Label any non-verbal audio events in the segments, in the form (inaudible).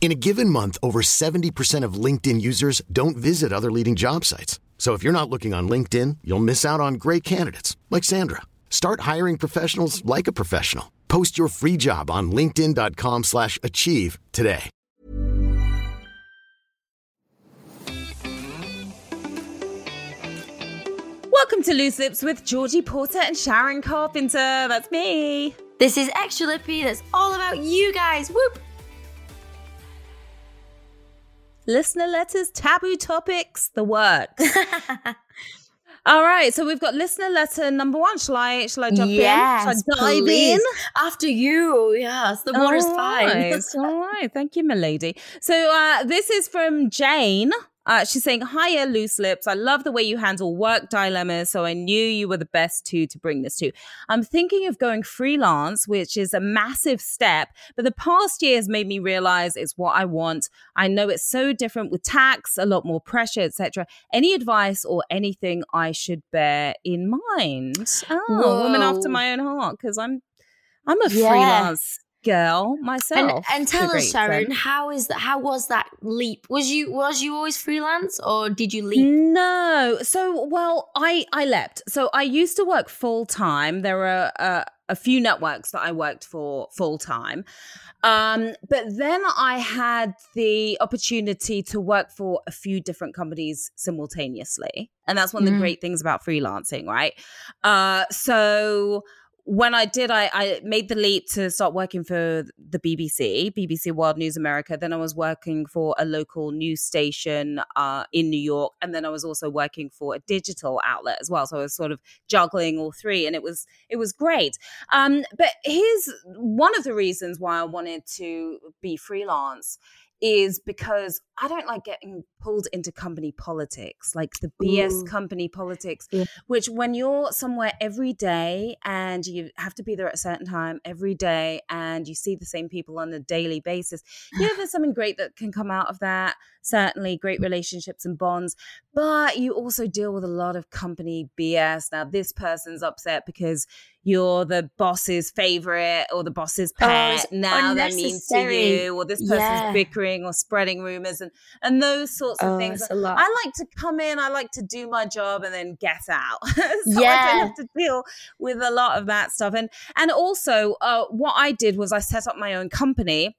In a given month, over 70% of LinkedIn users don't visit other leading job sites. So if you're not looking on LinkedIn, you'll miss out on great candidates like Sandra. Start hiring professionals like a professional. Post your free job on linkedin.com/achieve slash achieve today. Welcome to Loose Lips with Georgie Porter and Sharon Carpenter. That's me. This is Extra Lippy. That's all about you guys. Whoop. Listener letters, taboo topics, the works. (laughs) All right, so we've got listener letter number one. Shall I? Shall I jump yes, in? Shall I dive please. in? After you. Yes, the water's fine. all right. Thank you, milady. So uh, this is from Jane. Uh, she's saying, Hiya, loose lips. I love the way you handle work dilemmas. So I knew you were the best two to bring this to. I'm thinking of going freelance, which is a massive step, but the past year has made me realize it's what I want. I know it's so different with tax, a lot more pressure, etc. Any advice or anything I should bear in mind? Oh, woman after my own heart, because I'm I'm a Yeah. freelance girl myself. and to a tell us, Sharon, extent. how is that? How was that leap? Was you was you always freelance or did you leap? No. So, well, I I leapt. So I used to work full time. There are uh, a few networks that I worked for full time. Um, but then I had the opportunity to work for a few different companies simultaneously. And that's one of the Mm. great things about freelancing, right? Uh, so when I did, I, I made the leap to start working for the BBC, BBC World News America. Then I was working for a local news station uh, in New York, and then I was also working for a digital outlet as well. So I was sort of juggling all three, and it was it was great. Um, but here's one of the reasons why I wanted to be freelance is because I don't like getting pulled into company politics, like the BS Ooh. Mm. company politics, Yeah. which when you're somewhere every day and you have to be there at a certain time every day and you see the same people on a daily basis, yeah, (sighs) there's something great that can come out of that. Certainly great relationships and bonds, but you also deal with a lot of company BS. Now, this person's upset because you're the boss's favorite or the boss's Oh, pet. it's now they're mean to you, or this person's Yeah. bickering or spreading rumors and and those sorts of Oh, things. I like to come in, I like to do my job and then get out. (laughs) so I don't have to deal with a lot of that stuff. And and also uh, what I did was I set up my own company.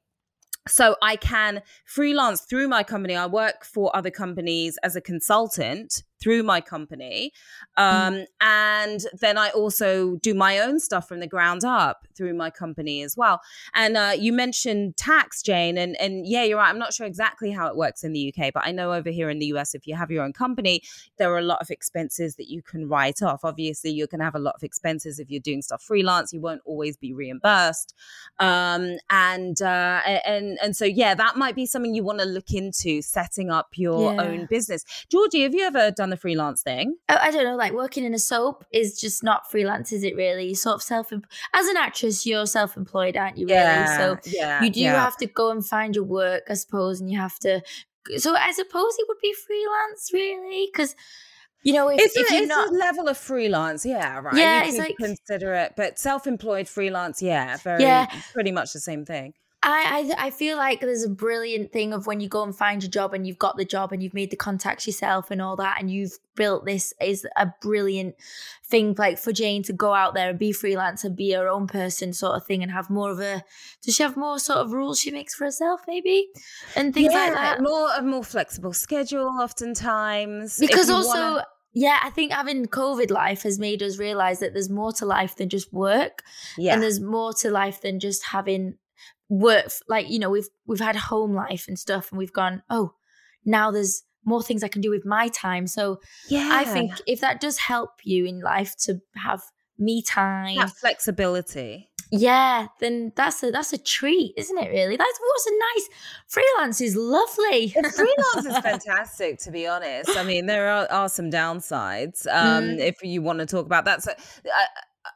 So I can freelance through my company. I work for other companies as a consultant through my company. Um, And then I also do my own stuff from the ground up through my company as well. And uh, you mentioned tax, Jane, and and yeah, you're right. I'm not sure exactly how it works in the UK, but I know over here in the US, if you have your own company, there are a lot of expenses that you can write off. Obviously, you're going to have a lot of expenses if you're doing stuff freelance. You won't always be reimbursed, um, and uh, and and so yeah, that might be something you want to look into setting up your Yeah. own business. Georgie, have you ever done the freelance thing? Oh, I don't know, like working in a soap is just not freelance, is it really? You're sort of self as an actress, you're self employed, aren't you, really? So yeah, you do yeah. have to go and find your work, I suppose, and you have to. So I suppose it would be freelance, really, because you know if, it's, if a, it's not a level of freelance, yeah, right. Yeah, you it's like- consider it, but self-employed freelance, yeah, very, Yeah. pretty much the same thing. I, I I feel like there's a brilliant thing of when you go and find your job and you've got the job and you've made the contacts yourself and all that and you've built this is a brilliant thing like for Jane to go out there and be freelance and be her own person sort of thing and have more of a does she have more sort of rules she makes for herself maybe and things like that more a more flexible schedule, oftentimes. Because also wanna- yeah, I think having COVID life has made us realize that there's more to life than just work, Yeah. and there's more to life than just having work. Like you know, we've we've had home life and stuff, and we've gone, oh, now there's more things I can do with my time. So yeah. I think if that does help you in life to have me time, that flexibility. yeah, then that's a that's a treat, isn't it? Really, that's what's a nice freelance is lovely. freelance is (laughs) fantastic to be honest i mean there are, are some downsides um Mm. if you want to talk about that so uh,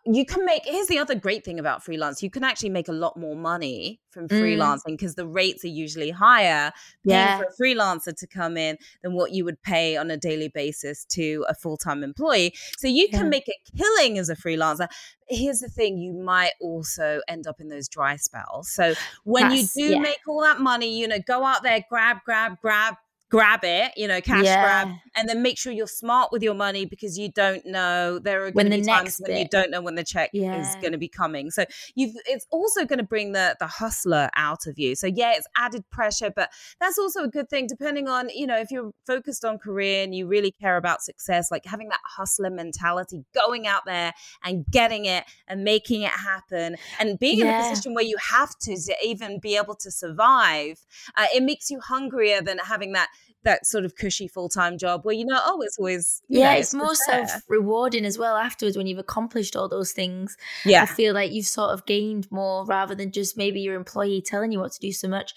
you can make here's the other great thing about freelance you can actually make a lot more money from Mm. freelancing because the rates are usually higher paying Yeah. for a freelancer to come in than what you would pay on a daily basis to a full-time employee so you can Yeah. make a killing as a freelancer here's the thing you might also end up in those dry spells so when That's- you do yeah. make all that money you know go out there grab grab grab grab it you know cash grab and then make sure you're smart with your money because you don't know there are going to be times when you don't know when the check is going to be coming. So you've it's also going to bring the the hustler out of you. So yeah it's added pressure but that's also a good thing depending on you know if you're focused on career and you really care about success like having that hustler mentality going out there and getting it and making it happen and being in a position where you have to, to even be able to survive uh, it makes you hungrier than having that that sort of cushy full-time job where you know oh it's always you yeah, know, it's more just there. self rewarding as well afterwards when you've accomplished all those things. Yeah, I feel like you've sort of gained more rather than just maybe your employee telling you what to do so much.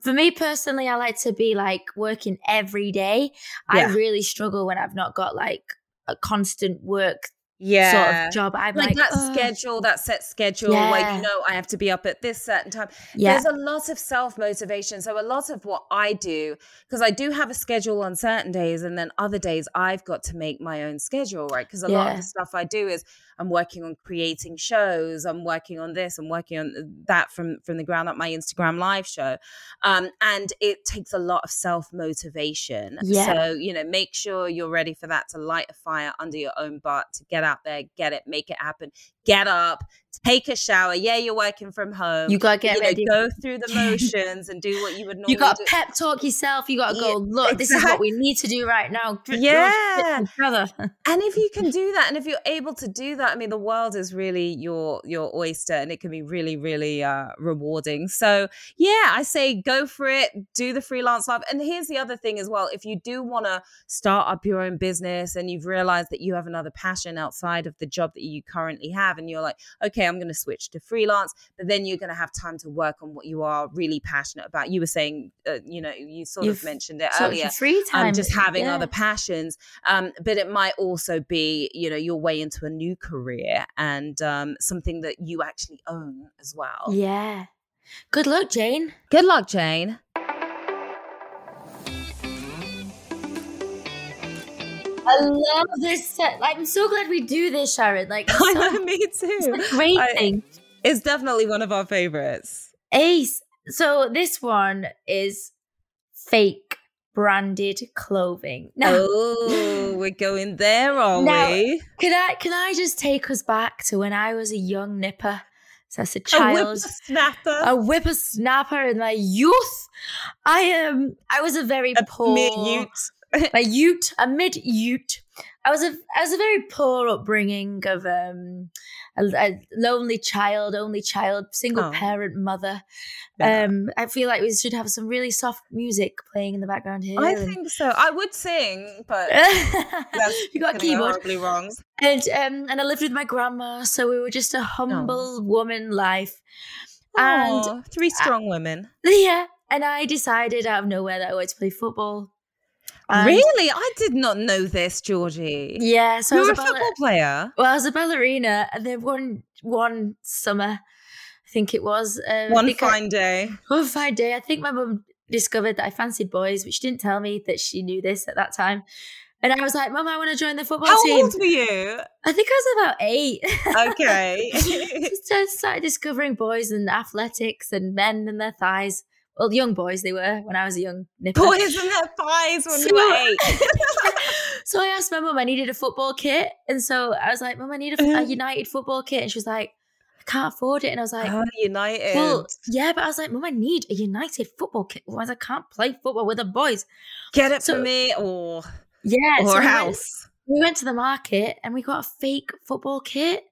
For me personally, I like to be like working every day. I really struggle when I've not got like a constant work yeah sort of job. I'm like, like, that schedule, that set schedule where Yeah. you know I have to be up at this certain time. Yeah. There's a lot of self motivation. So, a lot of what I do, because I do have a schedule on certain days, and then other days I've got to make my own schedule, right? Because a lot of the stuff I do is I'm working on creating shows, I'm working on this, I'm working on that from from the ground up, my Instagram live show. Um, and it takes a lot of self motivation. Yeah. So, you know, make sure you're ready for that to light a fire under your own butt, to get out there, get it, make it happen, get up, take a shower. Yeah, you're working from home. You gotta get you know, ready. go through the (laughs) motions and do what you would normally You got to do. pep talk yourself. You got to Yeah, go, look, this is what we need to do right now. Yeah. Brother. and if you can (laughs) do that and if you're able to do that i mean the world is really your your oyster and it can be really really uh rewarding so yeah i say go for it do the freelance life and here's the other thing as well if you do want to start up your own business and you've realized that you have another passion outside of the job that you currently have and you're like okay i'm going to switch to freelance but then you're going to have time to work on what you are really passionate about you were saying uh, you know you sort You've of mentioned it earlier your free time. um, just having yeah. other passions. Um, but it might also be, you know, your way into a new career and um, something that you actually own as well. Yeah. Good luck, Jane. Good luck, Jane. I (laughs) love this set. I'm so glad we do this, Sharon. Like, it's I so- know, me it's too. a great I- thing. It's definitely one of our favorites. Ace. So this one is fake branded clothing. (laughs) Now, Oh, we're going there, are Now- we? can I can I just take us back to when I was a young nipper? So as a child, A whippersnapper. a whippersnapper in my youth. I um I was a very A poor mid-ute. (laughs) a ute, a mid ute. I was a I was a very poor upbringing of um a, a lonely child, only child, single Oh. parent mother. Yeah. Um, I feel like we should have some really soft music playing in the background here. I and- think so. I would sing, but (laughs) you got a keyboard, horribly wrong. and um, and I lived with my grandma, so we were just a humble woman life. And three strong women. (laughs) yeah, and I decided out of nowhere that I wanted to play football. And- really? I did not know this, Georgie. Yeah, so You're a was a football player. Well, I was a ballerina, and then one one summer, I think it was um, One I- fine day. (laughs) one fine day. I think my mum discovered that I fancied boys, but she didn't tell me that she knew this at that time. And I was like, "Mum, I want to join the football How team." old were you? I think I was about eight. Okay. (laughs) Just uh, started discovering boys and athletics and men and their thighs. Well, young boys they were when I was a young nipper. Boys and their thighs when So- were (laughs) eight. so I asked my mum, I needed a football kit. And so I was like, Mum, I need a, a uh-huh. United football kit. And she was like, I can't afford it. And I was like, Oh, United. Well, yeah, but I was like, Mum, I need a United football kit. Otherwise, I can't play football with the boys. Get it so- for me or Yeah. so or I went- we went to the market and we got a fake football kit.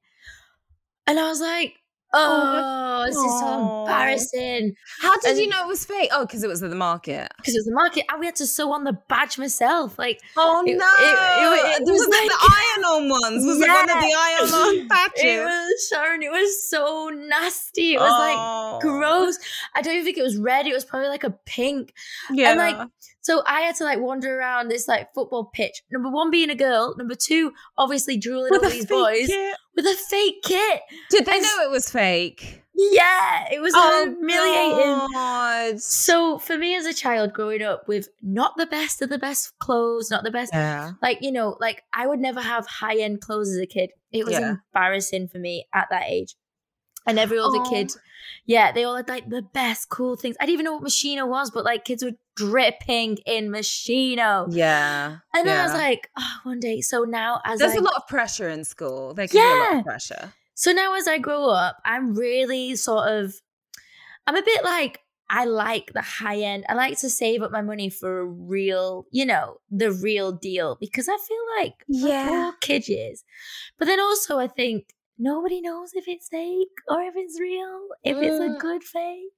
And I was like, Oh, oh, this is so embarrassing. How did And- you know it was fake? Oh, because it was at the market. Because it was the market, and we had to sew on the badge myself. Like, Oh It- no! it- it- it was, was like- the iron-on ones? Was it one of the iron-on (laughs) patches? it was Sharon. It was so nasty. It was like Oh. gross. I don't even think it was red. It was probably like a pink. Yeah. And like, so I had to like wander around this like football pitch. Number one, being a girl. Number two, obviously drooling With over a these boys kit. with a fake kit. Did they and- know it was fake? Yeah, it was oh, humiliating. God. So for me as a child growing up with not the best of the best clothes, not the best Yeah. like you know, like I would never have high end clothes as a kid. It was Yeah. embarrassing for me at that age. And every other Oh. kid, yeah, they all had like the best cool things. I didn't even know what Moschino was, but like kids were dripping in Moschino. Yeah. And then I was like, oh, one day. So now as There's a lot of pressure in school. There can be a lot Yeah. of pressure. so now as I grow up, I'm really sort of I'm a bit like I like the high end. I like to save up my money for a real, you know, the real deal because I feel like Yeah. poor kidges. But then also I think nobody knows if it's fake or if it's real, if it's a Mm. good fake.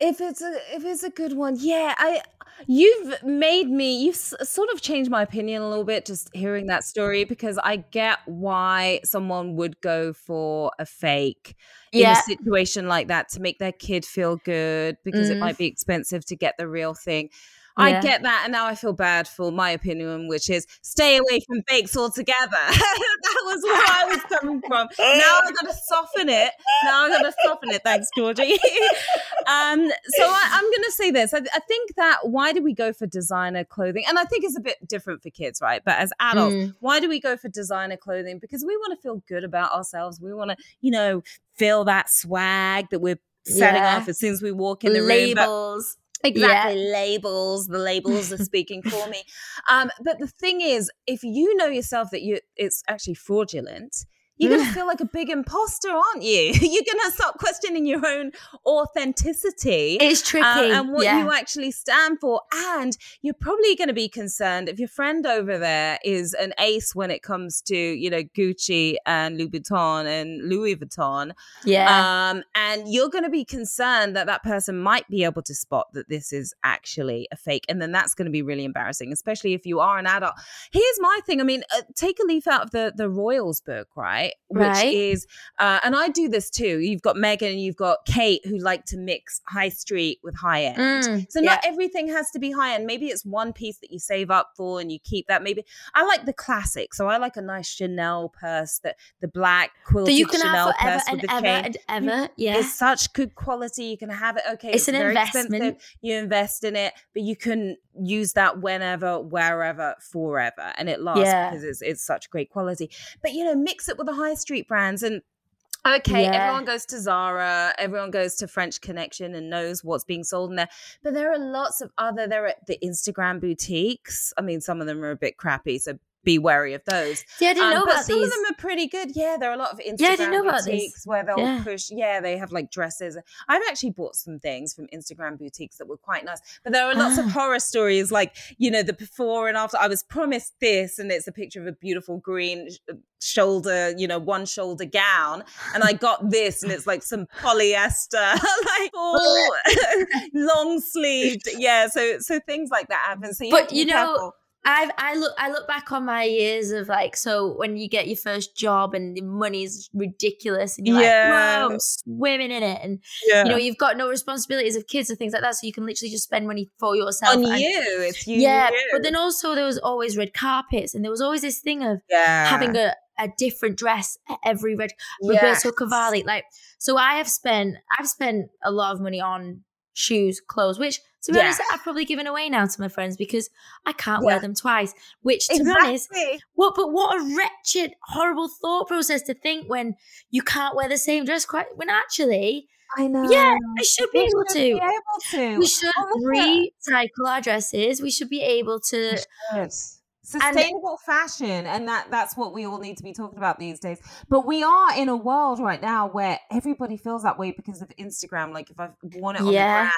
If it's a if it's a good one, yeah. I you've made me you've s- sort of changed my opinion a little bit just hearing that story because I get why someone would go for a fake in a situation like that to make their kid feel good because it Mm. might be expensive to get the real thing. I get that, and now I feel bad for my opinion, which is stay away from bakes altogether. (laughs) that was where I was coming from. Now I'm gonna soften it. Now I'm gonna soften it. Thanks, Georgie. (laughs) um, so I, I'm gonna say this. I, I think that why do we go for designer clothing? And I think it's a bit different for kids, right? But as adults, Mm. why do we go for designer clothing? Because we want to feel good about ourselves. We want to, you know, feel that swag that we're setting Yeah. off as soon as we walk in the room. But- Exactly. Labels. The labels are (laughs) speaking for me. Um, but the thing is, if you know yourself that you it's actually fraudulent, you're gonna feel like a big imposter, aren't you? (laughs) You're gonna start questioning your own authenticity. It's tricky. um, and what yeah. you actually stand for. And you're probably going to be concerned if your friend over there is an ace when it comes to, you know, Gucci and Louboutin and Louis Vuitton. yeah. Um, and you're going to be concerned that that person might be able to spot that this is actually a fake. And then that's going to be really embarrassing, especially if you are an adult. Here's my thing. I mean, uh, take a leaf out of the, the Royals book, right? Which Right. is, uh, and I do this too. You've got Meghan and you've got Kate who like to mix high street with high end. Mm, So not everything has to be high end. Maybe it's one piece that you save up for and you keep that. Maybe I like the classic. So I like a nice Chanel purse that the black quilted that you can Chanel have forever purse and with the ever chain. and ever. Yeah. It's such good quality. You can have it. Okay, It's an very investment. expensive. You invest in it, but you can use that whenever, wherever, forever, and it lasts Yeah. because it's it's such great quality. But you know, mix it with the high street brands and. Okay, Yeah. everyone goes to Zara, everyone goes to French Connection and knows what's being sold in there. But there are lots of other, there are the Instagram boutiques. I mean, some of them are a bit crappy, so be wary of those. Yeah, I didn't Um, know but about some these. of them are pretty good. Yeah, there are a lot of Instagram Yeah, I didn't know about this. boutiques where they'll Yeah. push. Yeah, they have like dresses. I've actually bought some things from Instagram boutiques that were quite nice. But there are lots of Ah. horror stories, like you know the before and after. I was promised this, and it's a picture of a beautiful green sh- shoulder, you know, one shoulder gown, and I got this, and it's like some polyester, (laughs) like all (laughs) long sleeved. Yeah, so so things like that happen. So you But you know, careful. I've I look I look back on my years of like so when you get your first job and the money's ridiculous and you're Yeah. like, wow, I'm swimming in it and yeah. you know you've got no responsibilities of kids or things like that, so you can literally just spend money for yourself. on and- you, it's you. yeah, you. but then also there was always red carpets and there was always this thing of yeah, having a, a different dress at every red Yes. Roberto Cavalli. Like, so I have spent, I've spent a lot of money on shoes, clothes, which to be Yeah. honest, I've probably given away now to my friends because I can't Yeah. wear them twice. Which, to be honest, Exactly. what? But what a wretched, horrible thought process to think when you can't wear the same dress. Quite when actually, I know. yeah, I should be We able should to. be able to. We should Oh, recycle our dresses. We should be able to. Sustainable fashion, and that that's what we all need to be talking about these days. But we are in a world right now where everybody feels that way because of Instagram. Like if I've worn it on Yeah. the gram,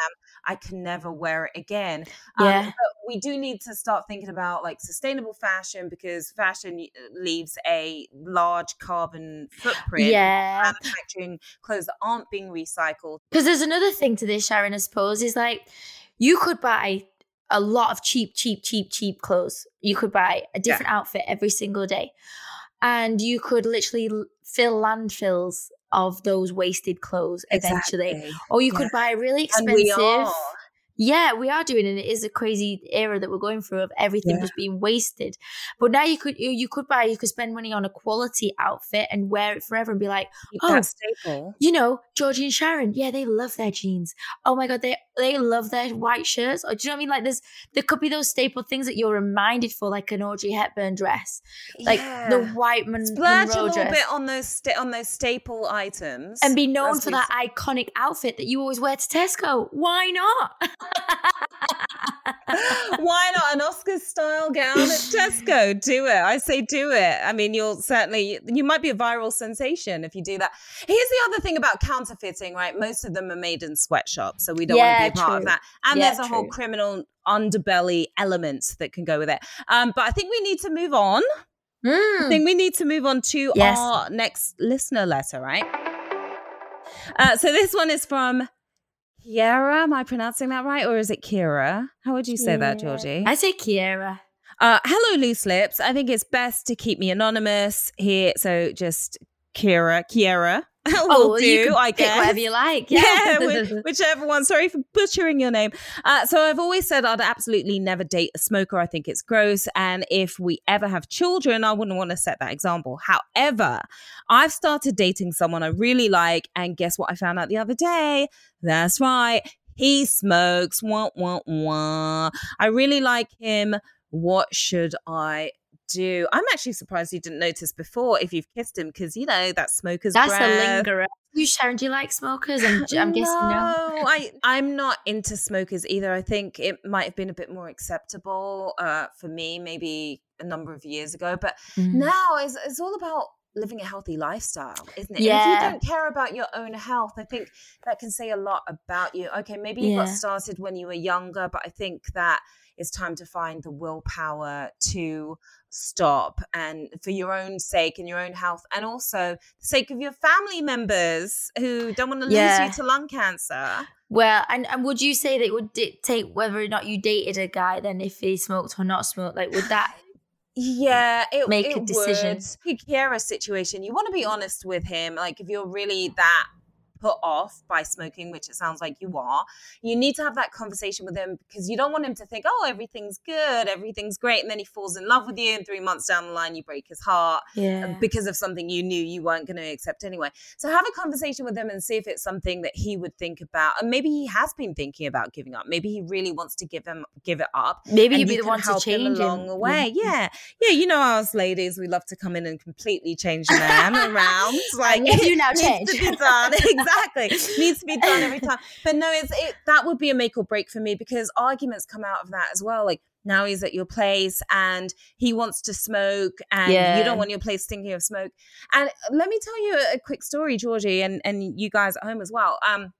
I can never wear it again. Um, yeah. but we do need to start thinking about like sustainable fashion because fashion uh, leaves a large carbon footprint. Yeah. Manufacturing clothes that aren't being recycled. Because there's another thing to this, Sharon, I suppose, is like you could buy a lot of cheap, cheap, cheap, cheap clothes. You could buy a different yeah. outfit every single day. And you could literally fill landfills of those wasted clothes eventually. Exactly. Or you yeah. could buy really expensive yeah, we are doing and It is a crazy era that we're going through of everything yeah. just being wasted. But now you could you, you could buy you could spend money on a quality outfit and wear it forever and be like, oh, staple. You know, Georgie and Sharon, yeah, they love their jeans. Oh my god, they they love their white shirts. Or do you know what I mean? Like there's there could be those staple things that you're reminded for, like an Audrey Hepburn dress, like yeah. the white Mon- Splurge Monroe a little dress. bit on those sta- on those staple items and be known for that iconic outfit that you always wear to Tesco. Why not? (laughs) Why not an Oscar style gown at Tesco? Do it. I say do it. I mean, you'll certainly, you might be a viral sensation if you do that. Here's the other thing about counterfeiting, right? Most of them are made in sweatshops, so we don't yeah, want to be a part true. of that. And yeah, there's a true. whole criminal underbelly element that can go with it. Um, but I think we need to move on. Mm. I think we need to move on to yes. our next listener letter, right? Uh, so this one is from Kiara, am I pronouncing that right? Or is it Kira? How would you say yeah. that, Georgie? I say Kiara. Uh, hello, loose lips. I think it's best to keep me anonymous here. So just Kira, Kiara. (laughs) oh, do, you can I guess. whatever you like. (laughs) Yeah, yeah (laughs) whichever one. Sorry for butchering your name. Uh, so I've always said I'd absolutely never date a smoker. I think it's gross, and if we ever have children, I wouldn't want to set that example. However, I've started dating someone I really like, and guess what? I found out the other day. That's right, he smokes. Wah wah wah. I really like him. What should I do. I'm actually surprised you didn't notice before if you've kissed him because you know that smoker's That's breath. a lingerer. You Sharon, do you like smokers? I'm, (gasps) I'm guessing no. I I'm not into smokers either. I think it might have been a bit more acceptable uh, for me maybe a number of years ago, but mm. now it's, it's all about living a healthy lifestyle, isn't it? Yeah. If you don't care about your own health, I think that can say a lot about you. Okay, maybe you yeah. got started when you were younger, but I think that it's time to find the willpower to stop and for your own sake and your own health and also the sake of your family members who don't want to yeah. lose you to lung cancer well and, and would you say that it would dictate whether or not you dated a guy then if he smoked or not smoked like would that yeah it make it a decision would. Situation you want to be honest with him like if you're really that put off by smoking, which it sounds like you are, you need to have that conversation with him because you don't want him to think, oh, everything's good, everything's great. And then he falls in love with you. And three months down the line, you break his heart uh, yeah. because of something you knew you weren't going to accept anyway. So have a conversation with him and see if it's something that he would think about. And maybe he has been thinking about giving up. Maybe he really wants to give him give it up. Maybe you'd be the one to change him along the way. Yeah. yeah. Yeah. You know, us ladies, we love to come in and completely change the man (laughs) around. Like, if you now (laughs) change. to be done. exactly (laughs) exactly. Needs to be done every time. (laughs) But no, it's it that would be a make or break for me because arguments come out of that as well. Like now he's at your place and he wants to smoke and yeah. you don't want your place stinking of smoke. And let me tell you a, a quick story, Georgie, and, and you guys at home as well. Um,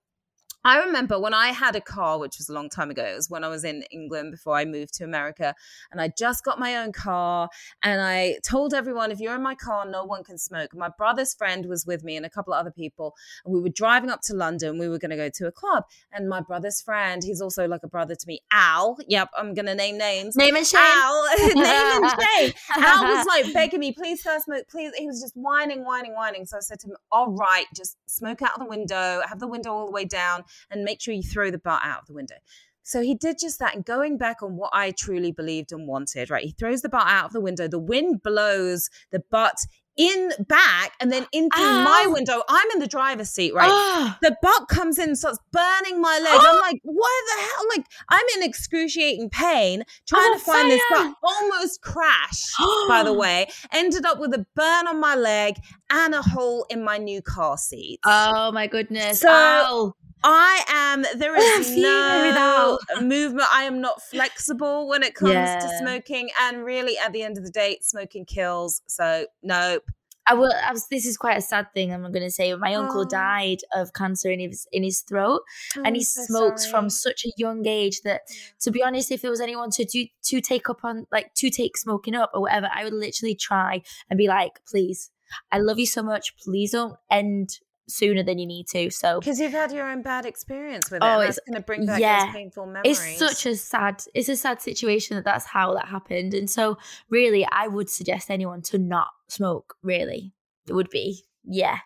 I remember when I had a car, which was a long time ago, it was when I was in England before I moved to America. And I just got my own car. And I told everyone, if you're in my car, no one can smoke. My brother's friend was with me and a couple of other people. And we were driving up to London. We were going to go to a club. And my brother's friend, he's also like a brother to me, Al. Yep, I'm going to name names. Name and shame. Al. (laughs) name and shame. Al was like (laughs) begging me, please, sir, smoke, please. He was just whining, whining, whining. So I said to him, all right, just smoke out the window, have the window all the way down and make sure you throw the butt out of the window. So he did just that. And going back on what I truly believed and wanted, right? He throws the butt out of the window. The wind blows the butt in back and then into Ow. my ah. window. I'm in the driver's seat, right? Oh. The butt comes in, starts burning my leg. Oh. I'm ah. like, what the hell? Like, I'm in excruciating pain trying oh, to find fire. this butt. Almost crashed, (gasps) by the way. Ended up with a burn on my leg and a hole in my new car seat. Oh my goodness. So I am. There is no movement. I am not flexible when it comes yeah. to smoking, and really, at the end of the day, smoking kills. So nope. I will. I was, this is quite a sad thing. I'm going to say. My uncle Oh. died of cancer in his in his throat, Oh, and he I'm so smokes from such a young age that, to be honest, if there was anyone to do to take up on like to take smoking up or whatever, I would literally try and be like, please, I love you so much. Please don't end sooner than you need to. So Because you've had your own bad experience with it. Oh, it's- that's going to bring back yeah. those painful memories. it's such a sad it's a sad situation that that's how that happened and so really i would suggest anyone to not smoke really it would be yeah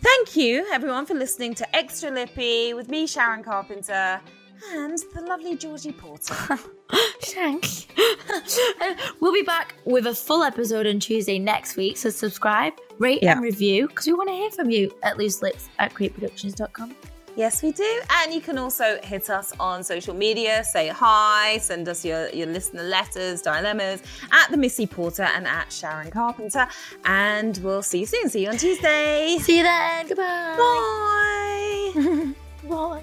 Thank you, everyone, for listening to Extra Lippy with me, Sharon Carpenter, and the lovely Georgie Porter. (laughs) Shank. (laughs) we'll be back with a full episode on Tuesday next week. So subscribe, rate, Yeah. and review because we want to hear from you at looselips at createproductions.com. Yes, we do. And you can also hit us on social media, say hi, send us your, your listener letters, dilemmas at the Missy Porter and at Sharon Carpenter. And we'll see you soon. See you on Tuesday. See you then. Goodbye. Bye. (laughs) Bye.